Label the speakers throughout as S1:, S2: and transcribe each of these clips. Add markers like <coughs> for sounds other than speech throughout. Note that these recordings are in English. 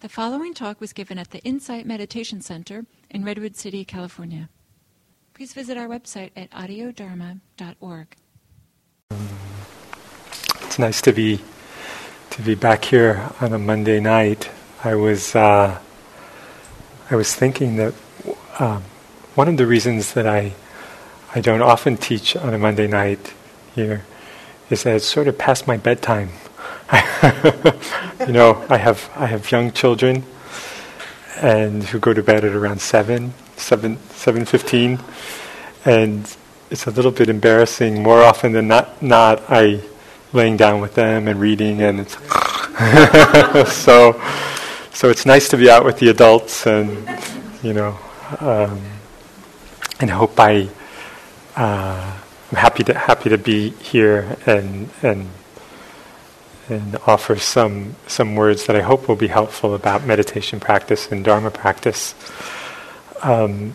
S1: The following talk was given at the Insight Meditation Center in Redwood City, California. Please visit our website at audiodharma.org.
S2: It's nice to be to be back here on a Monday night. I was uh, I was thinking that um, one of the reasons that I I don't often teach on a Monday night here is that it's sort of past my bedtime. <laughs> you know, I have I have young children, and who go to bed at around seven, seven, seven fifteen, and it's a little bit embarrassing. More often than not, not I laying down with them and reading, and it's <laughs> so so it's nice to be out with the adults, and you know, um, and hope I. Uh, I'm happy to happy to be here and and and offer some some words that I hope will be helpful about meditation practice and Dharma practice. Um,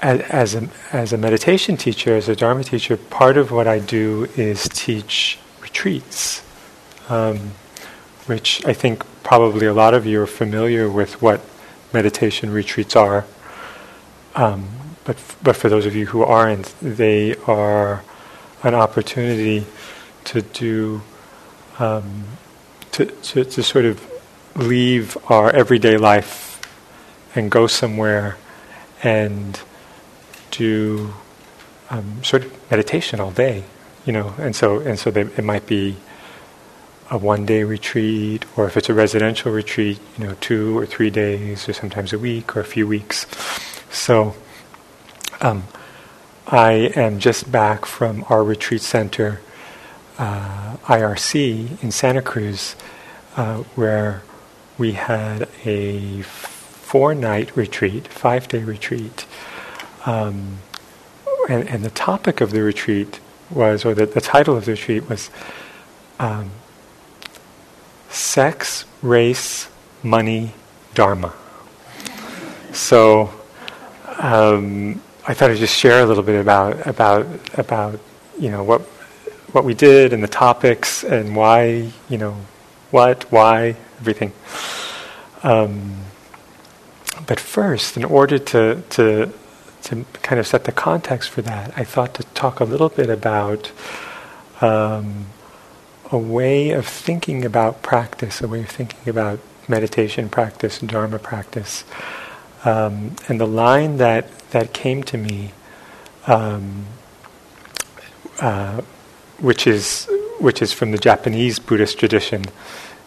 S2: as, as a as a meditation teacher, as a Dharma teacher, part of what I do is teach retreats, um, which I think probably a lot of you are familiar with what meditation retreats are. Um, but, f- but for those of you who aren't, they are an opportunity to do, um, to, to, to sort of leave our everyday life and go somewhere and do um, sort of meditation all day, you know, and so and so they, it might be a one-day retreat, or if it's a residential retreat, you know, two or three days, or sometimes a week or a few weeks. So um, I am just back from our retreat center, uh, IRC, in Santa Cruz, uh, where we had a four night retreat, five day retreat. Um, and, and, the topic of the retreat was, or the, the title of the retreat was um, Sex, Race, Money, Dharma. So, um, I thought I'd just share a little bit about about about you know what what we did and the topics and why you know what why everything. Um, but first, in order to to to kind of set the context for that, I thought to talk a little bit about um, a way of thinking about practice, a way of thinking about meditation practice, Dharma practice. Um, and the line that that came to me, um, uh, which is which is from the Japanese Buddhist tradition,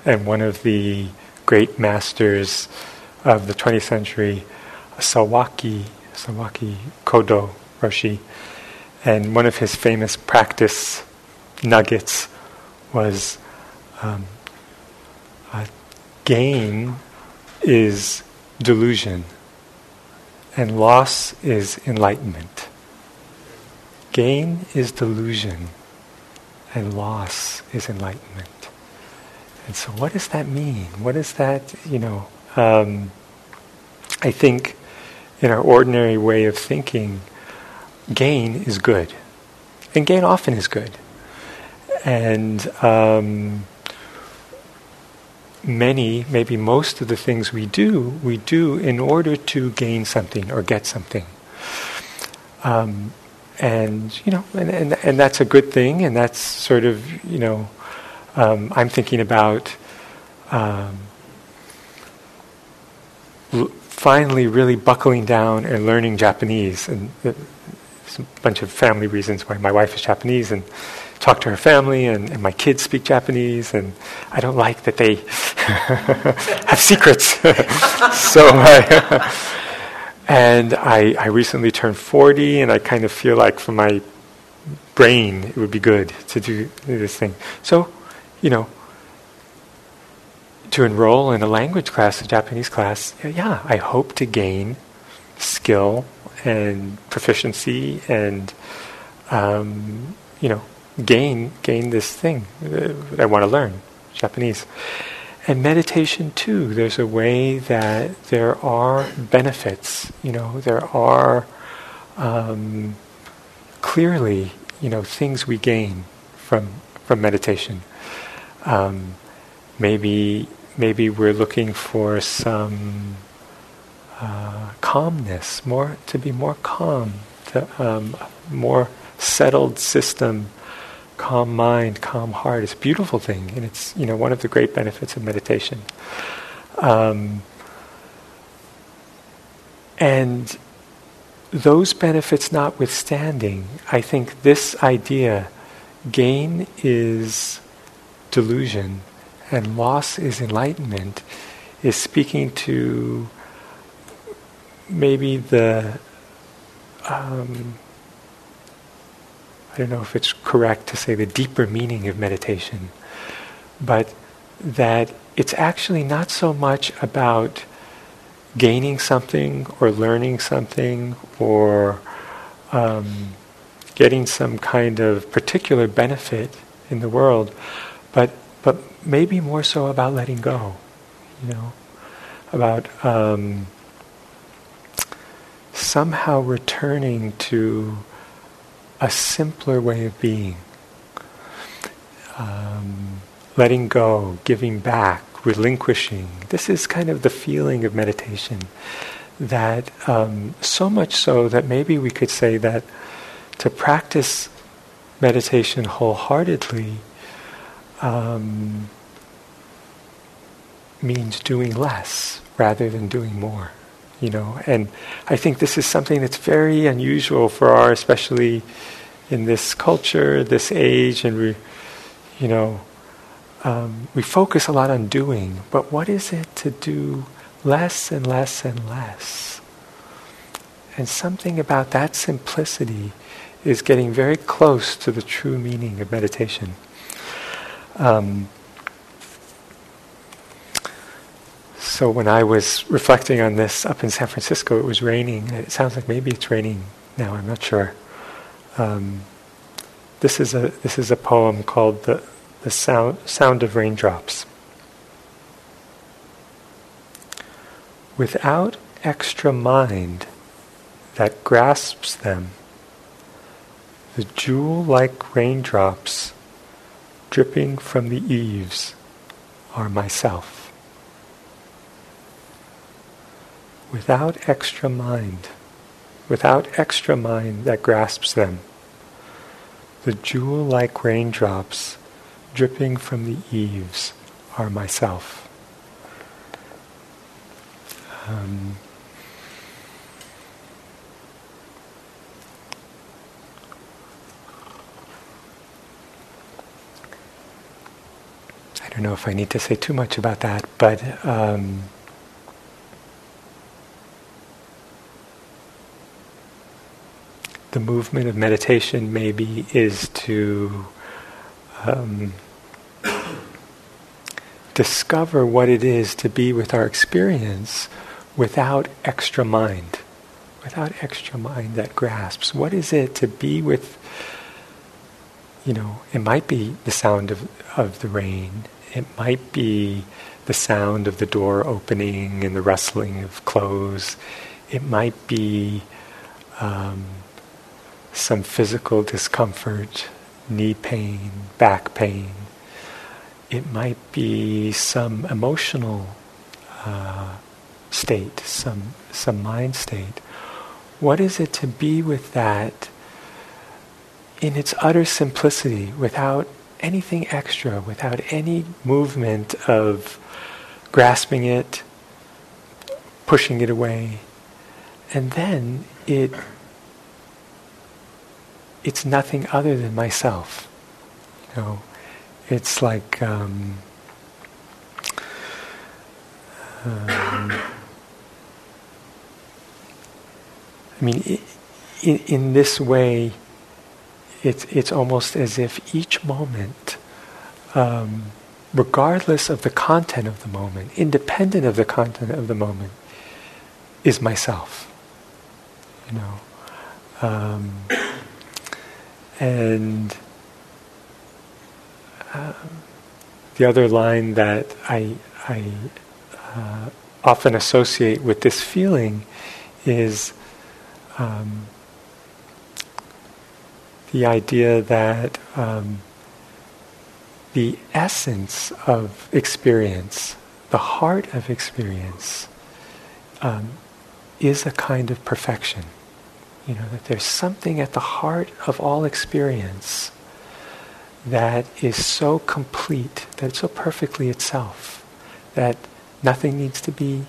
S2: and one of the great masters of the 20th century, Sawaki Sawaki Kodo Roshi, and one of his famous practice nuggets was um, uh, gain is delusion and loss is enlightenment. Gain is delusion, and loss is enlightenment. And so, what does that mean? What is that, you know? Um, I think in our ordinary way of thinking, gain is good. And gain often is good. And um, many, maybe most of the things we do, we do in order to gain something or get something. Um, and you know, and, and and that's a good thing, and that's sort of you know, um, I'm thinking about um, l- finally really buckling down and learning Japanese, and uh, a bunch of family reasons why my wife is Japanese, and talk to her family, and, and my kids speak Japanese, and I don't like that they <laughs> have secrets. <laughs> so I, <laughs> and I, I recently turned 40, and I kind of feel like for my brain it would be good to do this thing. So, you know, to enroll in a language class, a Japanese class, yeah, I hope to gain skill and proficiency and, um, you know, gain gain this thing that I want to learn Japanese. And meditation too. There's a way that there are benefits. You know, there are um, clearly, you know, things we gain from from meditation. Um, maybe maybe we're looking for some uh, calmness, more to be more calm, to, um, more settled system, calm mind, calm heart. It's a beautiful thing, and it's you know one of the great benefits of meditation. Um, and those benefits notwithstanding, I think this idea gain is delusion and loss is enlightenment is speaking to maybe the um, I don't know if it's correct to say the deeper meaning of meditation, but that it's actually not so much about gaining something or learning something or um, getting some kind of particular benefit in the world, but but maybe more so about letting go, you know, about um, somehow returning to a simpler way of being. Um, letting go, giving back, relinquishing. This is kind of the feeling of meditation. That um, so much so that maybe we could say that to practice meditation wholeheartedly um, means doing less rather than doing more you know. And I think this is something that's very unusual for our, especially in this culture, this age, and we, you know, um, we focus a lot on doing, but what is it to do less and less and less? And something about that simplicity is getting very close to the true meaning of meditation. Um, So when I was reflecting on this up in San Francisco, it was raining. It sounds like maybe it's raining now. I'm not sure. Um, this is a this is a poem called the the sound sound of raindrops. Without extra mind that grasps them, the jewel-like raindrops dripping from the eaves are myself. Without extra mind, without extra mind that grasps them. The jewel like raindrops dripping from the eaves are myself. Um, I don't know if I need to say too much about that, but um, the movement of meditation maybe is to um, discover what it is to be with our experience without extra mind, without extra mind that grasps. What is it to be with, you know, it might be the sound of, of the rain, it might be the sound of the door opening and the rustling of clothes, it might be. Um, some physical discomfort, knee pain, back pain. It might be some emotional uh, state, some some mind state. What is it to be with that in its utter simplicity, without anything extra, without any movement of grasping it, pushing it away, and then it it's nothing other than myself. You know, it's like um, um, I mean, in, in this way, it's it's almost as if each moment, um, regardless of the content of the moment, independent of the content of the moment, is myself. You know. Um, and uh, the other line that I, I uh, often associate with this feeling is um, the idea that um, the essence of experience, the heart of experience um, is a kind of perfection. You know, that there's something at the heart of all experience that is so complete, that it's so perfectly itself, that nothing needs to be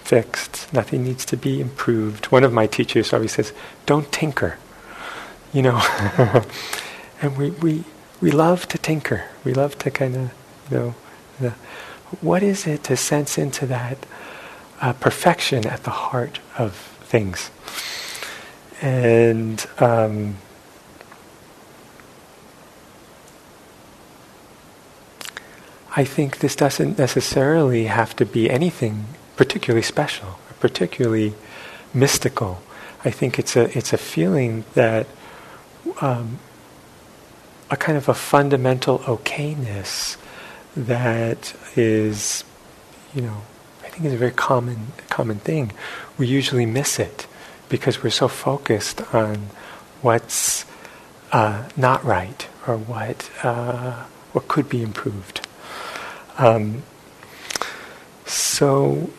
S2: fixed, nothing needs to be improved. One of my teachers always says, don't tinker. You know, <laughs> and we, we, we love to tinker. We love to kind of, you know, the, what is it to sense into that uh, perfection at the heart of things? And um, I think this doesn't necessarily have to be anything particularly special, particularly mystical. I think it's a it's a feeling that um, a kind of a fundamental okayness that is, you know, think is a very common common thing. We usually miss it because we're so focused on what's uh, not right or what uh, what could be improved. Um, so,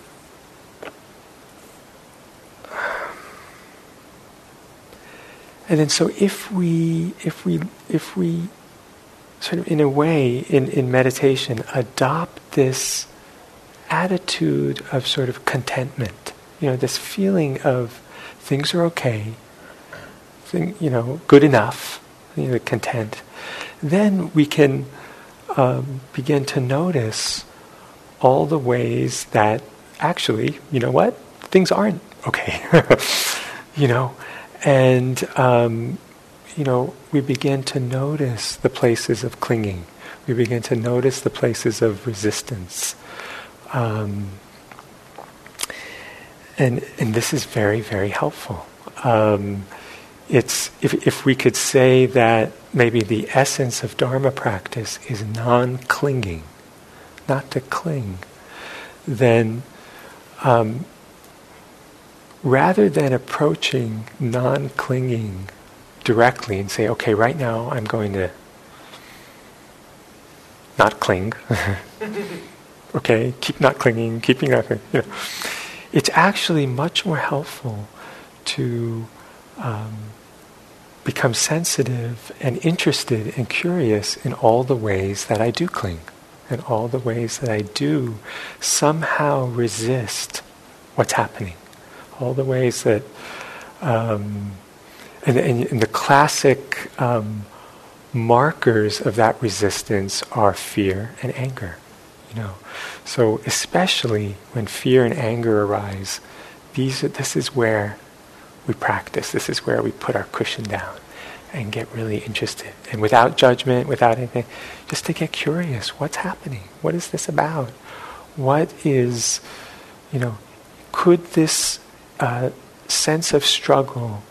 S2: and then so if we if we if we sort of in a way in, in meditation adopt this attitude of sort of contentment, you know, this feeling of things are okay, thing, you know, good enough, you know, content, then we can um, begin to notice all the ways that actually, you know what, things aren't okay, <laughs> you know, and um, you know we begin to notice the places of clinging. We begin to notice the places of resistance. Um, and, and this is very, very helpful. Um, it's if, if we could say that maybe the essence of Dharma practice is non-clinging, not to cling, then um, rather than approaching non-clinging directly and say, okay, right now I'm going to not cling. <laughs> okay, keep not clinging, keeping not clinging. You know, it's actually much more helpful to um, become sensitive and interested and curious in all the ways that I do cling, and all the ways that I do somehow resist what's happening, all the ways that, um, and, and, and, the classic um, markers of that resistance are fear and anger. You know, so especially when fear and anger arise, these this is where we practice. This is where we put our cushion down and get really interested. And without judgment, without anything, just to get curious. What's happening? What is this about? What is, you know, could this uh, sense of struggle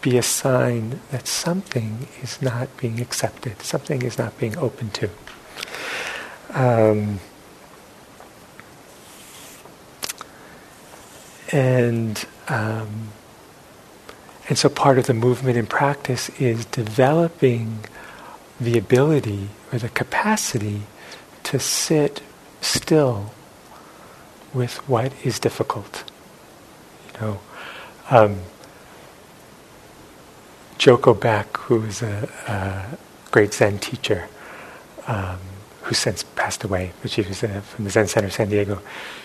S2: be a sign that something is not being accepted, something is not being open to? Um, and um, and so part of the movement in practice is developing the ability or the capacity to sit still with what is difficult. You know, um, Joko Beck, who is a, a great Zen teacher, um, who since passed away, but she was uh, from the Zen Center of San Diego,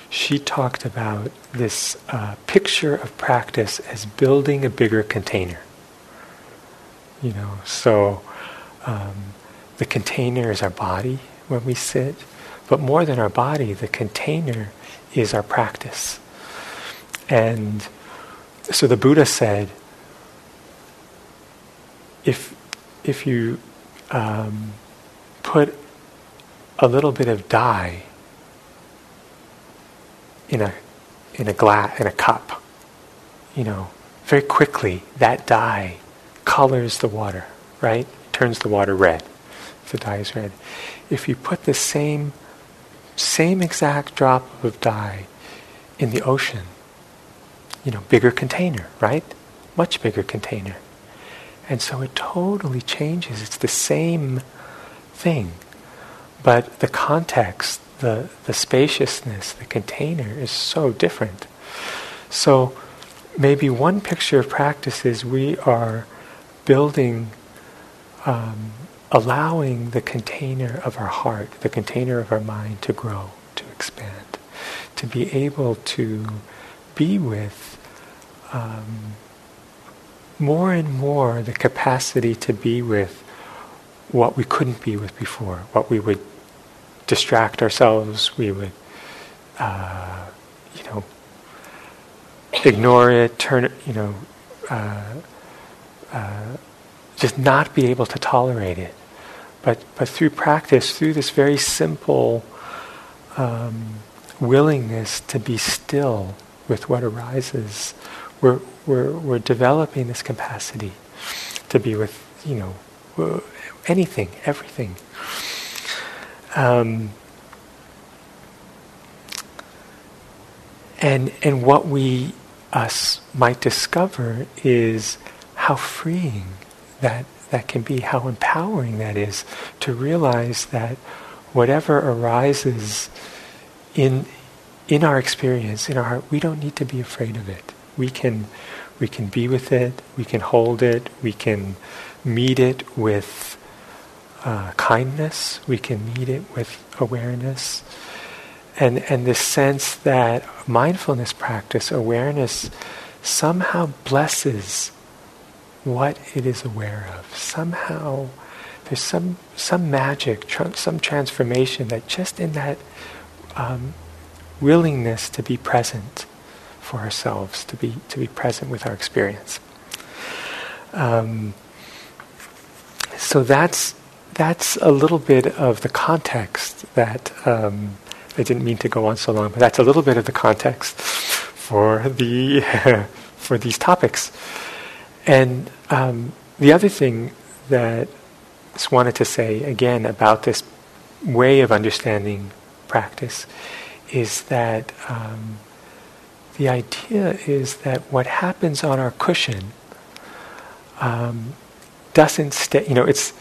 S2: she talked about this uh, picture of practice as building a bigger container. You know, so um, the container is our body when we sit, but more than our body, the container is our practice. And so the Buddha said, if if you um, put a little bit of dye in a in a glass in a cup. You know, very quickly that dye colors the water, right? Turns the water red. If the dye is red. If you put the same same exact drop of dye in the ocean, you know, bigger container, right? Much bigger container. And so it totally changes. It's the same thing, but the context the, the spaciousness, the container is so different. So maybe one picture of practice is we are building, um, allowing the container of our heart, the container of our mind to grow, to expand, to be able to be with um, more and more the capacity to be with what we couldn't be with before, what we would distract ourselves, we would, uh, you know, ignore it, turn it, you know, uh, uh, just not be able to tolerate it. But, but through practice, through this very simple um, willingness to be still with what arises, we're, we're, we're developing this capacity to be with, you know, anything, everything. Um, and and what we us might discover is how freeing that that can be, how empowering that is to realize that whatever arises in in our experience, in our heart, we don't need to be afraid of it. We can we can be with it, we can hold it, we can meet it with uh, kindness, we can meet it with awareness. And, and this sense that mindfulness practice, awareness, somehow blesses what it is aware of. Somehow there's some, some magic, tr- some transformation that just in that um, willingness to be present for ourselves, to be, to be present with our experience. Um, so that's that's a little bit of the context that um, I didn't mean to go on so long, but that's a little bit of the context for the <laughs> for these topics. And um, the other thing that I just wanted to say again about this way of understanding practice is that um, the idea is that what happens on our cushion um, doesn't stay. You know, it's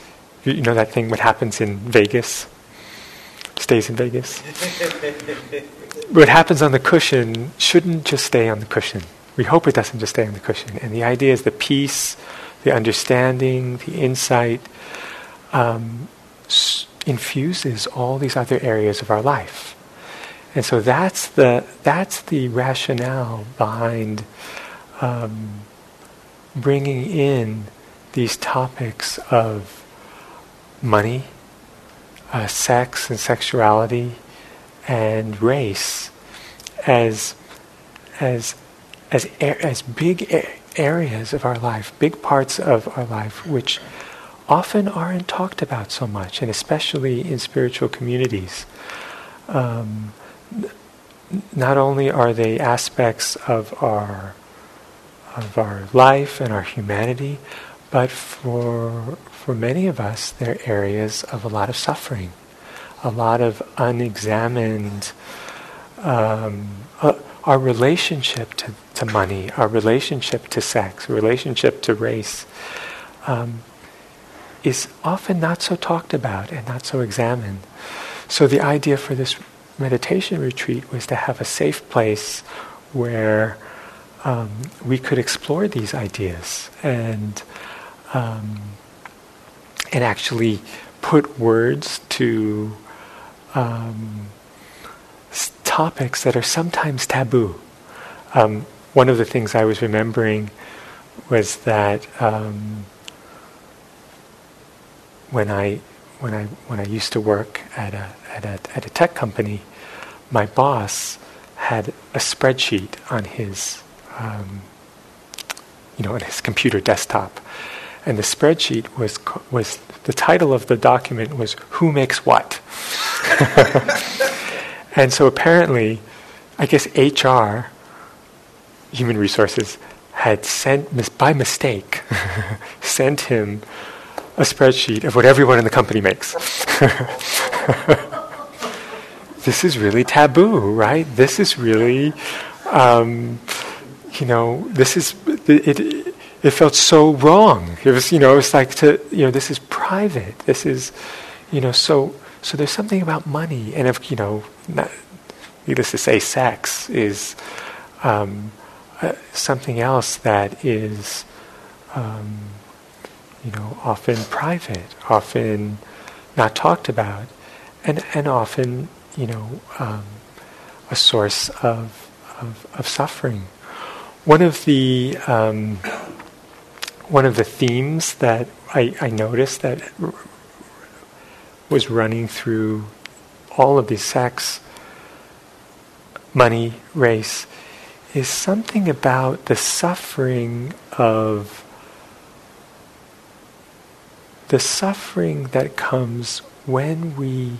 S2: you know that thing what happens in Vegas stays in Vegas. <laughs> what happens on the cushion shouldn't just stay on the cushion. We hope it doesn't just stay on the cushion. And the idea is the peace, the understanding, the insight um, s- infuses all these other areas of our life. And so that's the that's the rationale behind um, bringing in these topics of money, uh, sex and sexuality, and race as as as as big areas of our life, big parts of our life, which often aren't talked about so much, and especially in spiritual communities. Um, not only are they aspects of our of our life and our humanity, but for, for many of us, they're areas of a lot of suffering, a lot of unexamined, um, uh, our relationship to, to money, our relationship to sex, relationship to race, um, is often not so talked about and not so examined. So the idea for this meditation retreat was to have a safe place where um, we could explore these ideas and um, and actually put words to um, topics that are sometimes taboo. Um, one of the things I was remembering was that um, when I when I when I used to work at a at a at a tech company, my boss had a spreadsheet on his um, you know on his computer desktop and the spreadsheet was was the title of the document was "Who makes what," <laughs> and so apparently, I guess HR, human resources, had sent by mistake <laughs> sent him a spreadsheet of what everyone in the company makes. <laughs> this is really taboo, right? This is really, um, you know, this is it, it it felt so wrong. It was, you know, it was like to, you know, this is private. This is, you know, so so there's something about money, and if you know, not, needless to say, sex is um, uh, something else that is, um, you know, often private, often not talked about, and and often, you know, um, a source of, of, of suffering. One of the um, one of the themes that I, I noticed that was running through all of these sex, money, race, is something about the suffering of the suffering that comes when we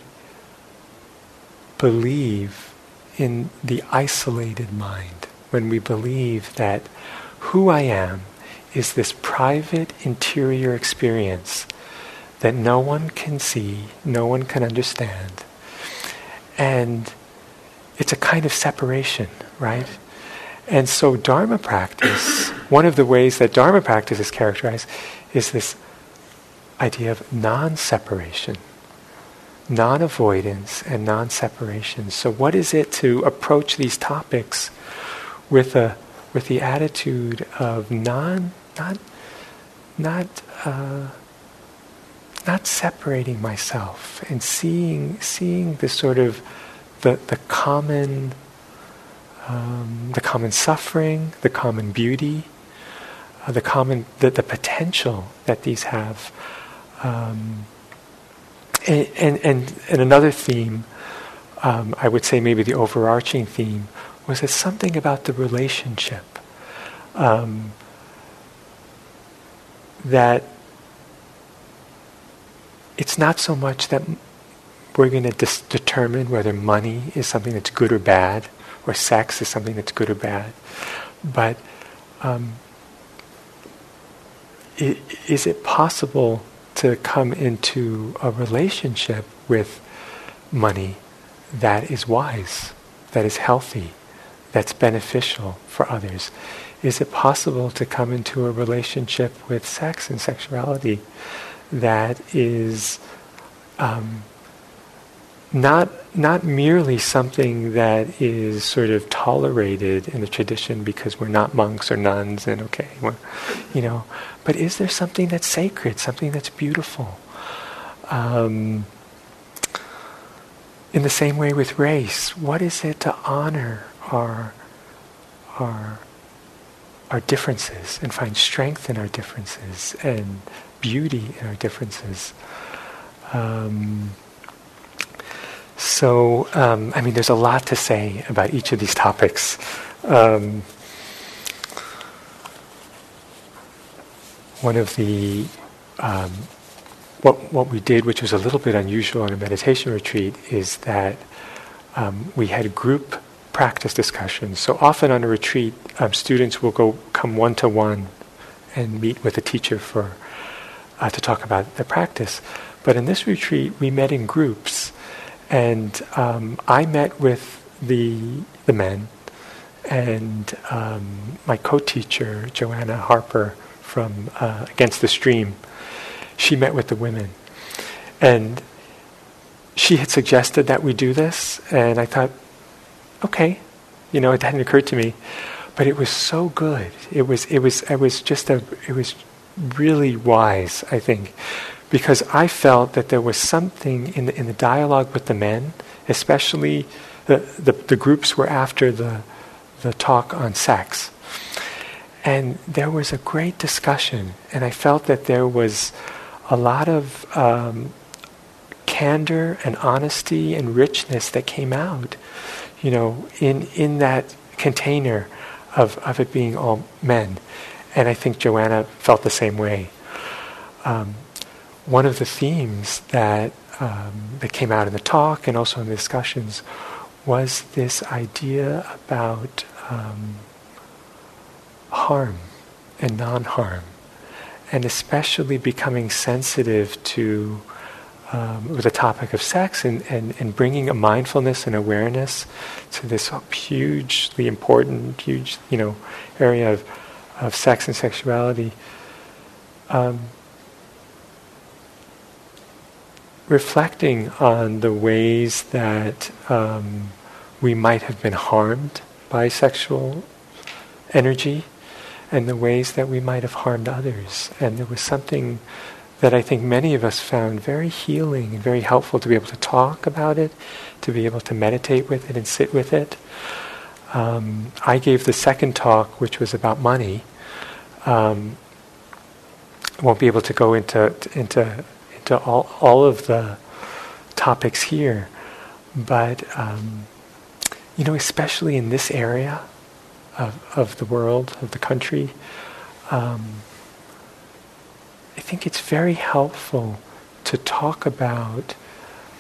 S2: believe in the isolated mind, when we believe that who I am is this private interior experience that no one can see, no one can understand. And it's a kind of separation, right? And so, Dharma practice, <coughs> one of the ways that Dharma practice is characterized is this idea of non separation, non avoidance, and non separation. So, what is it to approach these topics with, a, with the attitude of non, not, not, uh, not separating myself and seeing, seeing the sort of the, the common um, the common suffering, the common beauty, uh, the common the, the potential that these have. Um, and, and, and, and, another theme, um, I would say maybe the overarching theme, was that something about the relationship um, that it's not so much that we're going to dis- determine whether money is something that's good or bad, or sex is something that's good or bad, but um, it, is it possible to come into a relationship with money that is wise, that is healthy, that's beneficial for others? Is it possible to come into a relationship with sex and sexuality that is um, not not merely something that is sort of tolerated in the tradition because we're not monks or nuns and okay, you know, but is there something that's sacred, something that's beautiful? Um, in the same way with race, what is it to honor our our our differences and find strength in our differences and beauty in our differences? Um, so, um, I mean, there's a lot to say about each of these topics. Um, one of the um, what what we did, which was a little bit unusual in a meditation retreat, is that um, we had a group practice discussions. So often on a retreat, um, students will go come one to one and meet with a teacher for uh, to talk about their practice. But in this retreat, we met in groups, and um, I met with the the men, and um, my co-teacher Joanna Harper from uh, Against the Stream, she met with the women, and she had suggested that we do this, and I thought, okay, you know, it hadn't occurred to me, but it was so good. It was it was it was just a it was really wise, I think, because I felt that there was something in the, in the dialogue with the men, especially the, the, the groups were after the, the talk on sex. And there was a great discussion, and I felt that there was a lot of um, candor and honesty and richness that came out, you know, in, in that container of, of it being all men. And I think Joanna felt the same way. Um, one of the themes that um, that came out in the talk and also in the discussions was this idea about um, harm and non-harm, and especially becoming sensitive to um, with the topic of sex and, and, and bringing a mindfulness and awareness to this hugely important, huge, you know, area of, of sex and sexuality. Um, reflecting on the ways that um, we might have been harmed by sexual energy and the ways that we might have harmed others. And there was something that I think many of us found very healing and very helpful to be able to talk about it, to be able to meditate with it and sit with it. Um, I gave the second talk, which was about money. Um, won't be able to go into into into all all of the topics here, but um, you know, especially in this area of of the world of the country, um, I think it's very helpful to talk about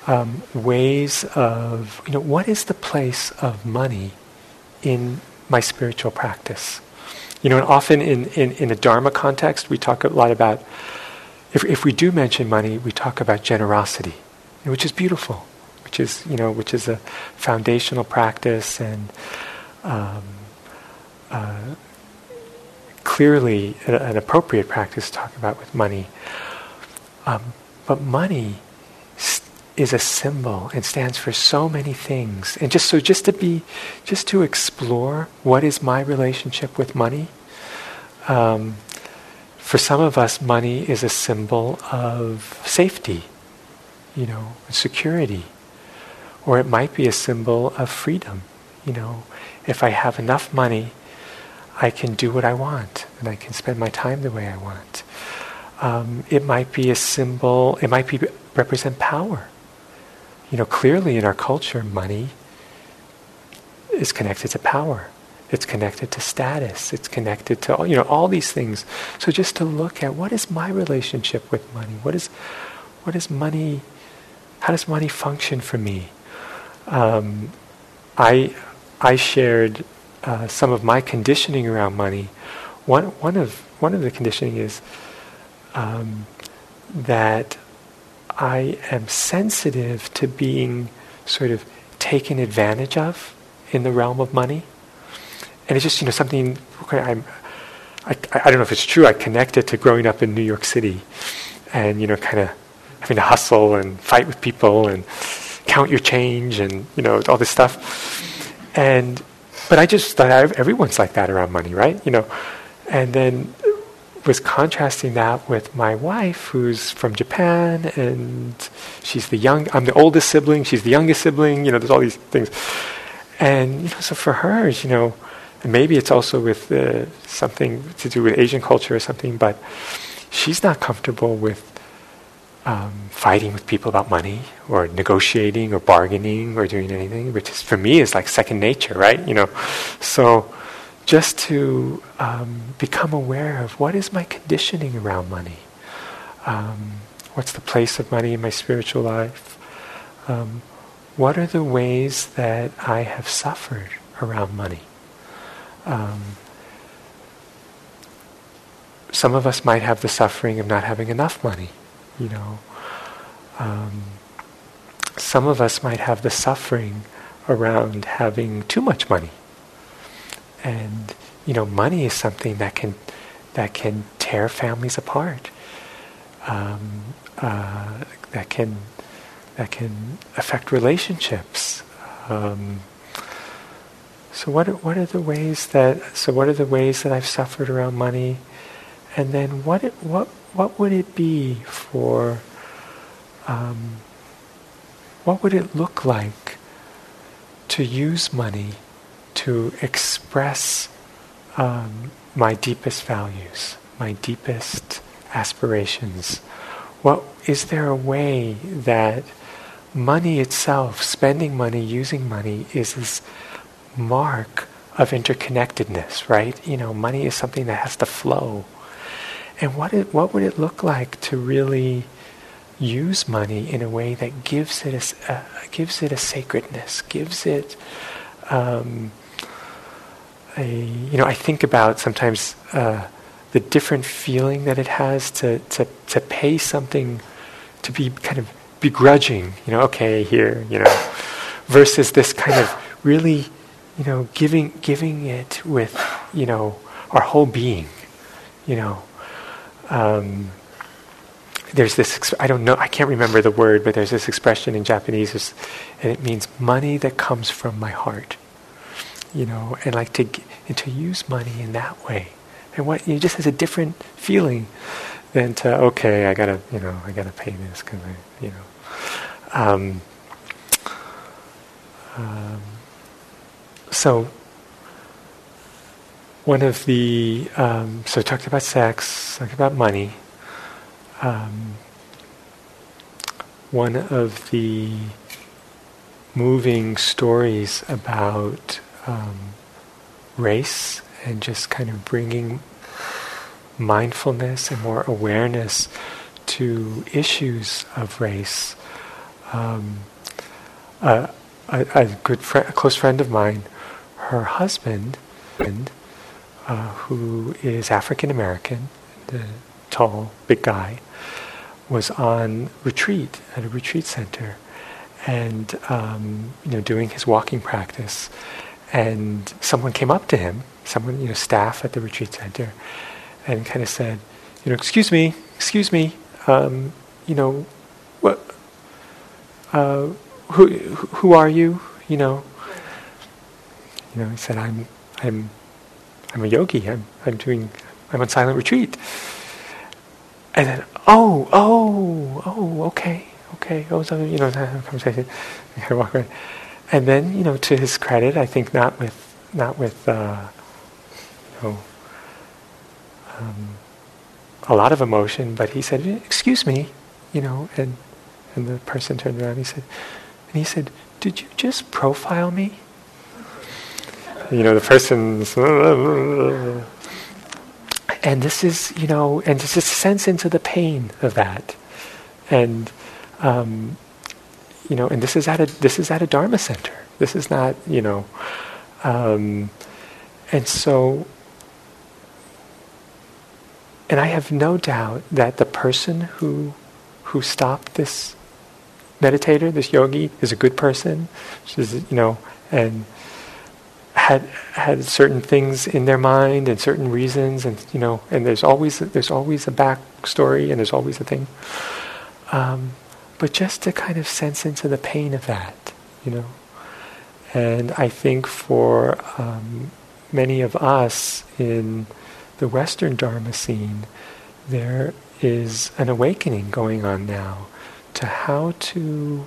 S2: um, ways of you know what is the place of money in my spiritual practice. You know, and often in, in, in a Dharma context, we talk a lot about, if, if we do mention money, we talk about generosity, which is beautiful, which is, you know, which is a foundational practice and um, uh, clearly an appropriate practice to talk about with money. Um, but money is a symbol and stands for so many things. And just so just to be, just to explore what is my relationship with money. Um, for some of us, money is a symbol of safety, you know, security. Or it might be a symbol of freedom. You know, if I have enough money, I can do what I want and I can spend my time the way I want. Um, it might be a symbol, it might be represent power you know, clearly in our culture, money is connected to power. It's connected to status. It's connected to you know all these things. So just to look at what is my relationship with money? What is what is money? How does money function for me? Um, I I shared uh, some of my conditioning around money. One one of one of the conditioning is um, that I am sensitive to being sort of taken advantage of in the realm of money. And it's just, you know, something I'm, I, I don't know if it's true, I connect it to growing up in New York City and, you know, kind of having to hustle and fight with people and count your change and, you know, all this stuff. And, but I just thought everyone's like that around money, right? You know, and then was contrasting that with my wife, who's from Japan, and she's the young. I'm the oldest sibling. She's the youngest sibling. You know, there's all these things, and you know, so for her, you know, maybe it's also with uh, something to do with Asian culture or something, but she's not comfortable with um, fighting with people about money or negotiating or bargaining or doing anything, which is for me is like second nature, right? You know, so just to um, become aware of what is my conditioning around money. Um, what's the place of money in my spiritual life? Um, what are the ways that I have suffered around money? Um, some of us might have the suffering of not having enough money, you know. Um, some of us might have the suffering around having too much money and you know, money is something that can that can tear families apart. Um, uh, that can that can affect relationships. Um, so what are, what are the ways that so what are the ways that I've suffered around money, and then what it, what what would it be for um, what would it look like to use money to express um, my deepest values, my deepest aspirations? What is there a way that money itself, spending money, using money, is this mark of interconnectedness, right? You know, money is something that has to flow. And what it, what would it look like to really use money in a way that gives it a, uh, gives it a sacredness, gives it um, I, you know, I think about sometimes uh, the different feeling that it has to, to, to pay something, to be kind of begrudging, you know, okay, here, you know, versus this kind of really, you know, giving, giving it with, you know, our whole being, you know. Um, there's this, I don't know, I can't remember the word, but there's this expression in Japanese, and it means money that comes from my heart. You know, and like to, and to use money in that way. And what, know, just has a different feeling than to, okay, I gotta, you know, I gotta pay this because I, you know. Um, um, so, one of the, um, so talked about sex, talked about money um, one of the moving stories about um, race and just kind of bringing mindfulness and more awareness to issues of race. Um, a, a, a, good friend, a close friend of mine, her husband, uh, who is African American, the tall, big guy, was on retreat at a retreat center, and um, you know doing his walking practice, and someone came up to him, someone you know staff at the retreat center, and kind of said, you know, excuse me, excuse me, um, you know, what, uh, who who are you, you know. You know, he said, I'm, I'm, I'm a yogi. I'm, I'm doing, I'm on silent retreat. And then, oh, oh, oh, okay, okay. Oh, so, you know, conversation. I walk away. And then, you know, to his credit, I think not with, not with, uh, you know, um, a lot of emotion, but he said, "Excuse me," you know, and and the person turned around. He said, and he said, "Did you just profile me?" You know, the person's and this is, you know, and just sense into the pain of that, and um, you know, and this is at a this is at a Dharma center. This is not, you know, um, and so, and I have no doubt that the person who who stopped this meditator, this yogi, is a good person. Is, you know, and had had certain things in their mind and certain reasons, and you know, and there's always there's always a backstory and there's always a thing. Um, but just to kind of sense into the pain of that, you know, and I think for um, many of us in the Western Dharma scene, there is an awakening going on now to how to,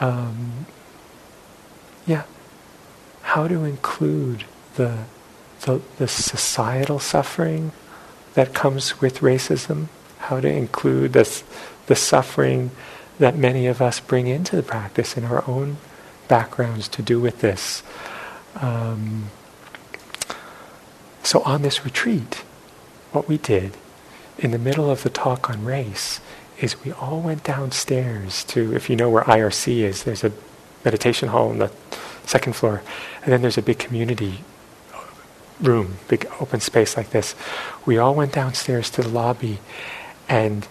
S2: um, yeah, how to include the, the, the societal suffering that comes with racism, how to include this, the suffering that many of us bring into the practice in our own backgrounds to do with this. Um, so on this retreat, what we did in the middle of the talk on race is we all went downstairs to, if you know where IRC is, there's a meditation hall on the second floor. And then there's a big community room, big open space like this. We all went downstairs to the lobby, and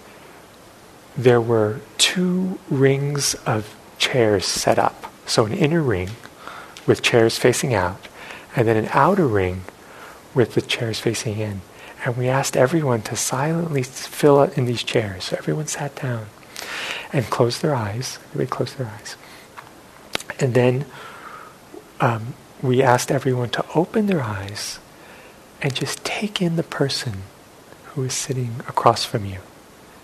S2: there were two rings of chairs set up. So an inner ring with chairs facing out, and then an outer ring with the chairs facing in. And we asked everyone to silently fill in these chairs. So everyone sat down and closed their eyes. Everybody closed their eyes. And then um, we asked everyone to open their eyes and just take in the person who is sitting across from you.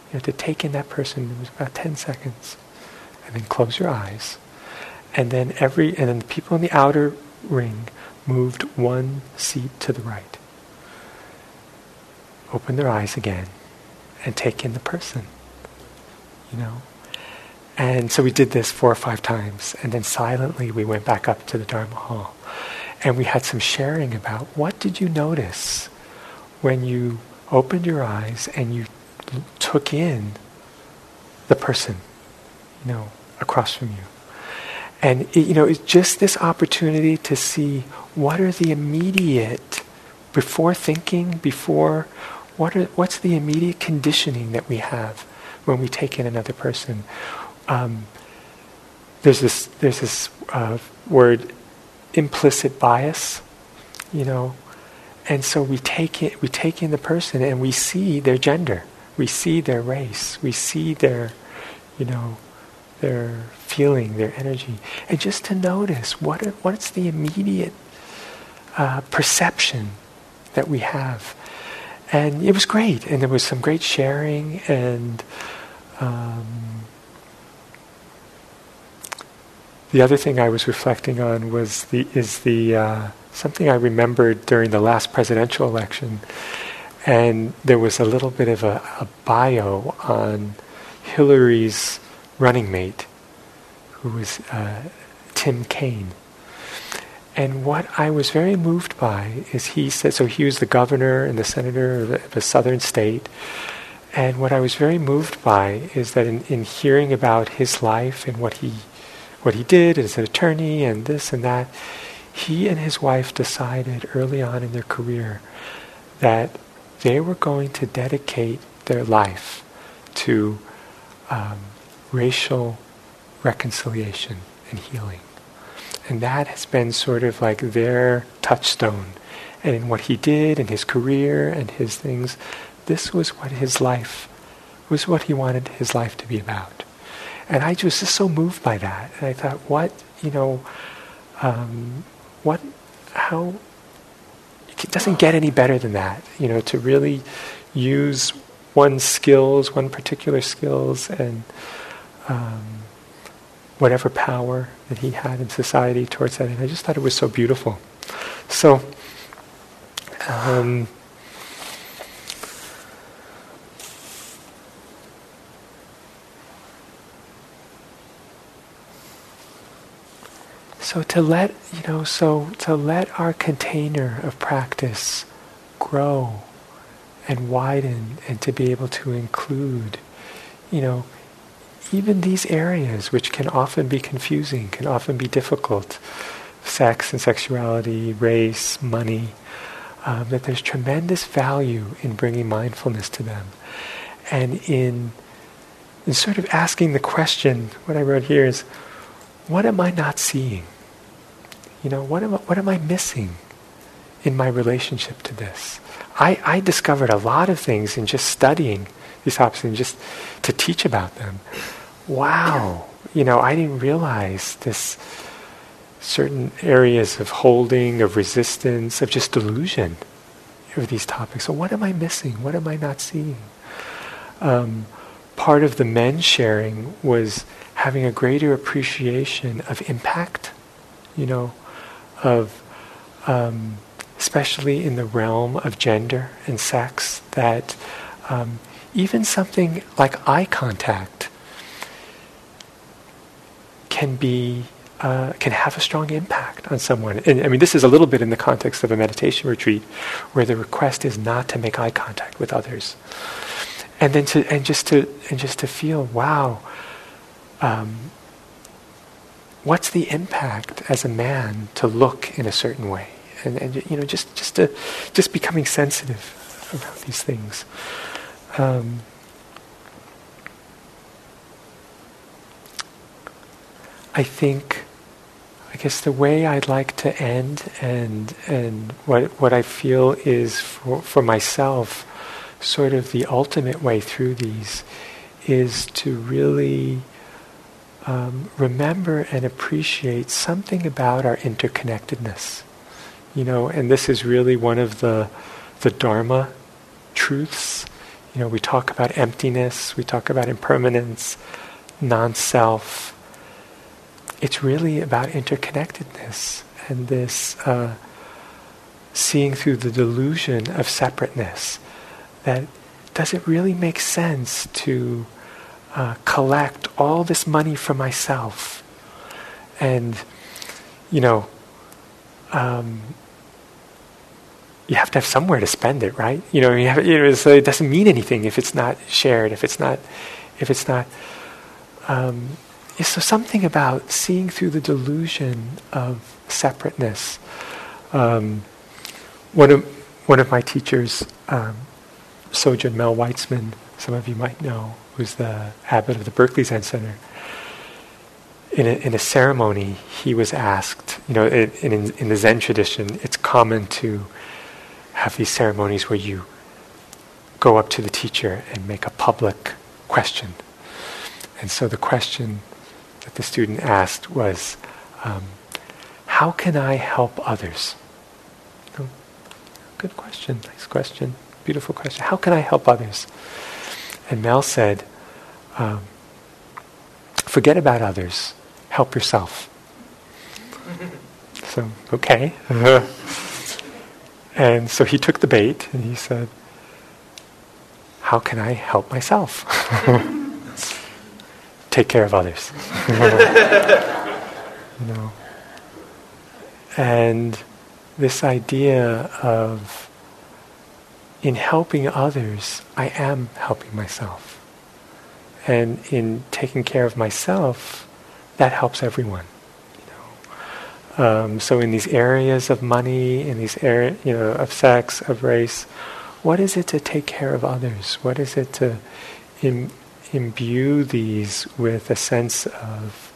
S2: You have to take in that person. It was about 10 seconds. And then close your eyes. And then every, and then the people in the outer ring moved one seat to the right. Open their eyes again and take in the person. You know? And so we did this four or five times, and then silently we went back up to the Dharma hall. And we had some sharing about what did you notice when you opened your eyes and you took in the person, you know, across from you. And it, you know, it's just this opportunity to see what are the immediate, before thinking, before, what are, what's the immediate conditioning that we have when we take in another person? Um, there's this there's this uh, word implicit bias, you know, and so we take it we take in the person and we see their gender, We see their race. We see their, you know, their feeling, their energy. And just to notice what are, what's the immediate uh, perception that we have. And it was great. And there was some great sharing and um, the other thing I was reflecting on was the is the uh, something I remembered during the last presidential election, and there was a little bit of a, a bio on Hillary's running mate, who was uh, Tim Kaine. And what I was very moved by is he said, so he was the governor and the senator of a southern state. And what I was very moved by is that in, in hearing about his life and what he, what he did as an attorney and this and that, he and his wife decided early on in their career that they were going to dedicate their life to um, racial reconciliation and healing. And that has been sort of like their touchstone. And in what he did in his career and his things, this was what his life was what he wanted his life to be about. And I was just so moved by that. And I thought, what, you know, um, what, how, it doesn't get any better than that, you know, to really use one's skills, one particular skills, and um, whatever power that he had in society towards that. And I just thought it was so beautiful. So, um, so to let you know, so to let our container of practice grow and widen, and to be able to include, you know, even these areas which can often be confusing, can often be difficult sex and sexuality, race, money um, that there's tremendous value in bringing mindfulness to them. And in, in sort of asking the question, what I wrote here is, what am I not seeing? You know, what am I, what am I missing in my relationship to this? I, I discovered a lot of things in just studying these topics and just to teach about them wow, you know, I didn't realize this certain areas of holding, of resistance, of just delusion of these topics. So what am I missing? What am I not seeing? Um, part of the men sharing was having a greater appreciation of impact, you know, of um, especially in the realm of gender and sex, that um, even something like eye contact can be uh, can have a strong impact on someone. And I mean, this is a little bit in the context of a meditation retreat, where the request is not to make eye contact with others, and then to and just to and just to feel, wow, um, what's the impact as a man to look in a certain way, and and you know, just just to just becoming sensitive about these things. Um, I think, I guess the way I'd like to end and, and what, what I feel is for, for myself, sort of the ultimate way through these is to really um, remember and appreciate something about our interconnectedness. You know, and this is really one of the, the Dharma truths. You know, we talk about emptiness, we talk about impermanence, non self, it's really about interconnectedness and this uh, seeing through the delusion of separateness. That does it really make sense to uh, collect all this money for myself? And, you know, um, you have to have somewhere to spend it, right? You know, you have, you know, so it doesn't mean anything if it's not shared, if it's not, if it's not. Um, so something about seeing through the delusion of separateness. Um, one of one of my teachers, um, Sojun Mel Weitzman, some of you might know, who's the abbot of the Berkeley Zen Center. In a, in a ceremony, he was asked, you know, in, in, in the Zen tradition, it's common to have these ceremonies where you go up to the teacher and make a public question. And so the question that the student asked was, um, how can I help others? Good question, nice question, beautiful question. How can I help others? And Mel said, um, forget about others, help yourself. <laughs> so, okay. <laughs> and so he took the bait and he said, how can I help myself? <laughs> Take care of others. you know. And this idea of in helping others, I am helping myself. And in taking care of myself, that helps everyone. You know? Um, so in these areas of money, in these areas, you know, of sex, of race, what is it to take care of others? What is it to Im- imbue these with a sense of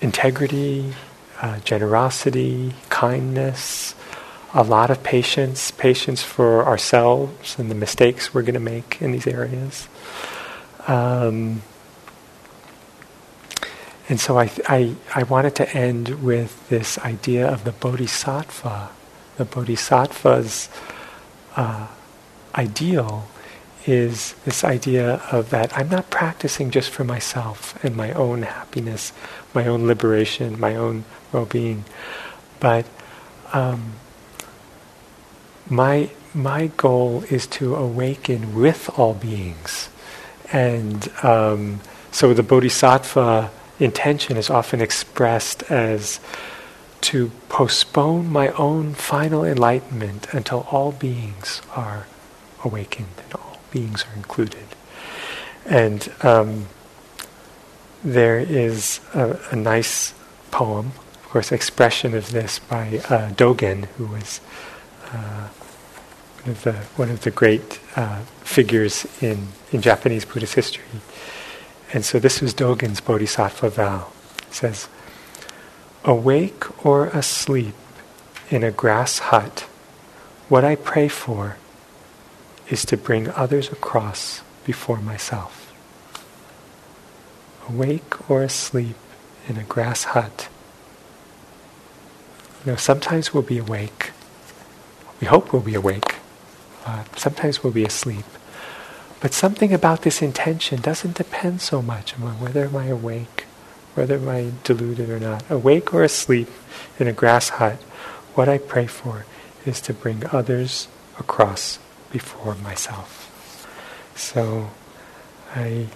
S2: integrity, uh, generosity, kindness, a lot of patience, patience for ourselves and the mistakes we're going to make in these areas. Um, and so I, I, I wanted to end with this idea of the bodhisattva. The bodhisattva's uh, ideal is this idea of that I'm not practicing just for myself and my own happiness, my own liberation, my own well-being, but um, my my goal is to awaken with all beings, and um, so the bodhisattva intention is often expressed as to postpone my own final enlightenment until all beings are awakened and all beings are included. And um, there is a, a, nice poem, of course, expression of this by uh, Dogen, who was uh, one of the one of the great uh, figures in in Japanese Buddhist history. And so this was Dogen's Bodhisattva vow. It says, "Awake or asleep in a grass hut, what I pray for." is to bring others across before myself. Awake or asleep in a grass hut. You know, sometimes we'll be awake. We hope we'll be awake. Uh, sometimes we'll be asleep. But something about this intention doesn't depend so much on whether am I awake, whether am I deluded or not. Awake or asleep in a grass hut, what I pray for is to bring others across before myself. So I,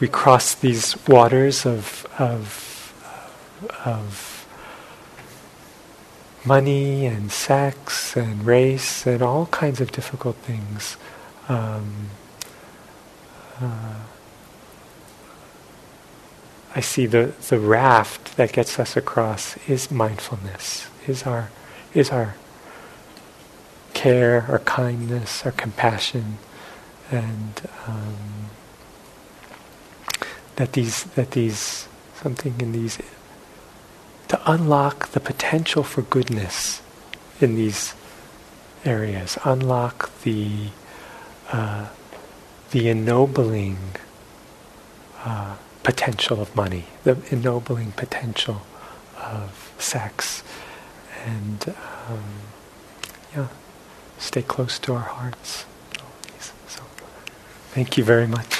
S2: we cross these waters of, of, of money and sex and race and all kinds of difficult things, um, uh, I see the, the raft that gets us across is mindfulness, is our, is our care, our kindness, our compassion, and um, that these that these something in these to unlock the potential for goodness in these areas, unlock the uh, the ennobling uh, potential of money, the ennobling potential of sex, and um, yeah stay close to our hearts. So, thank you very much.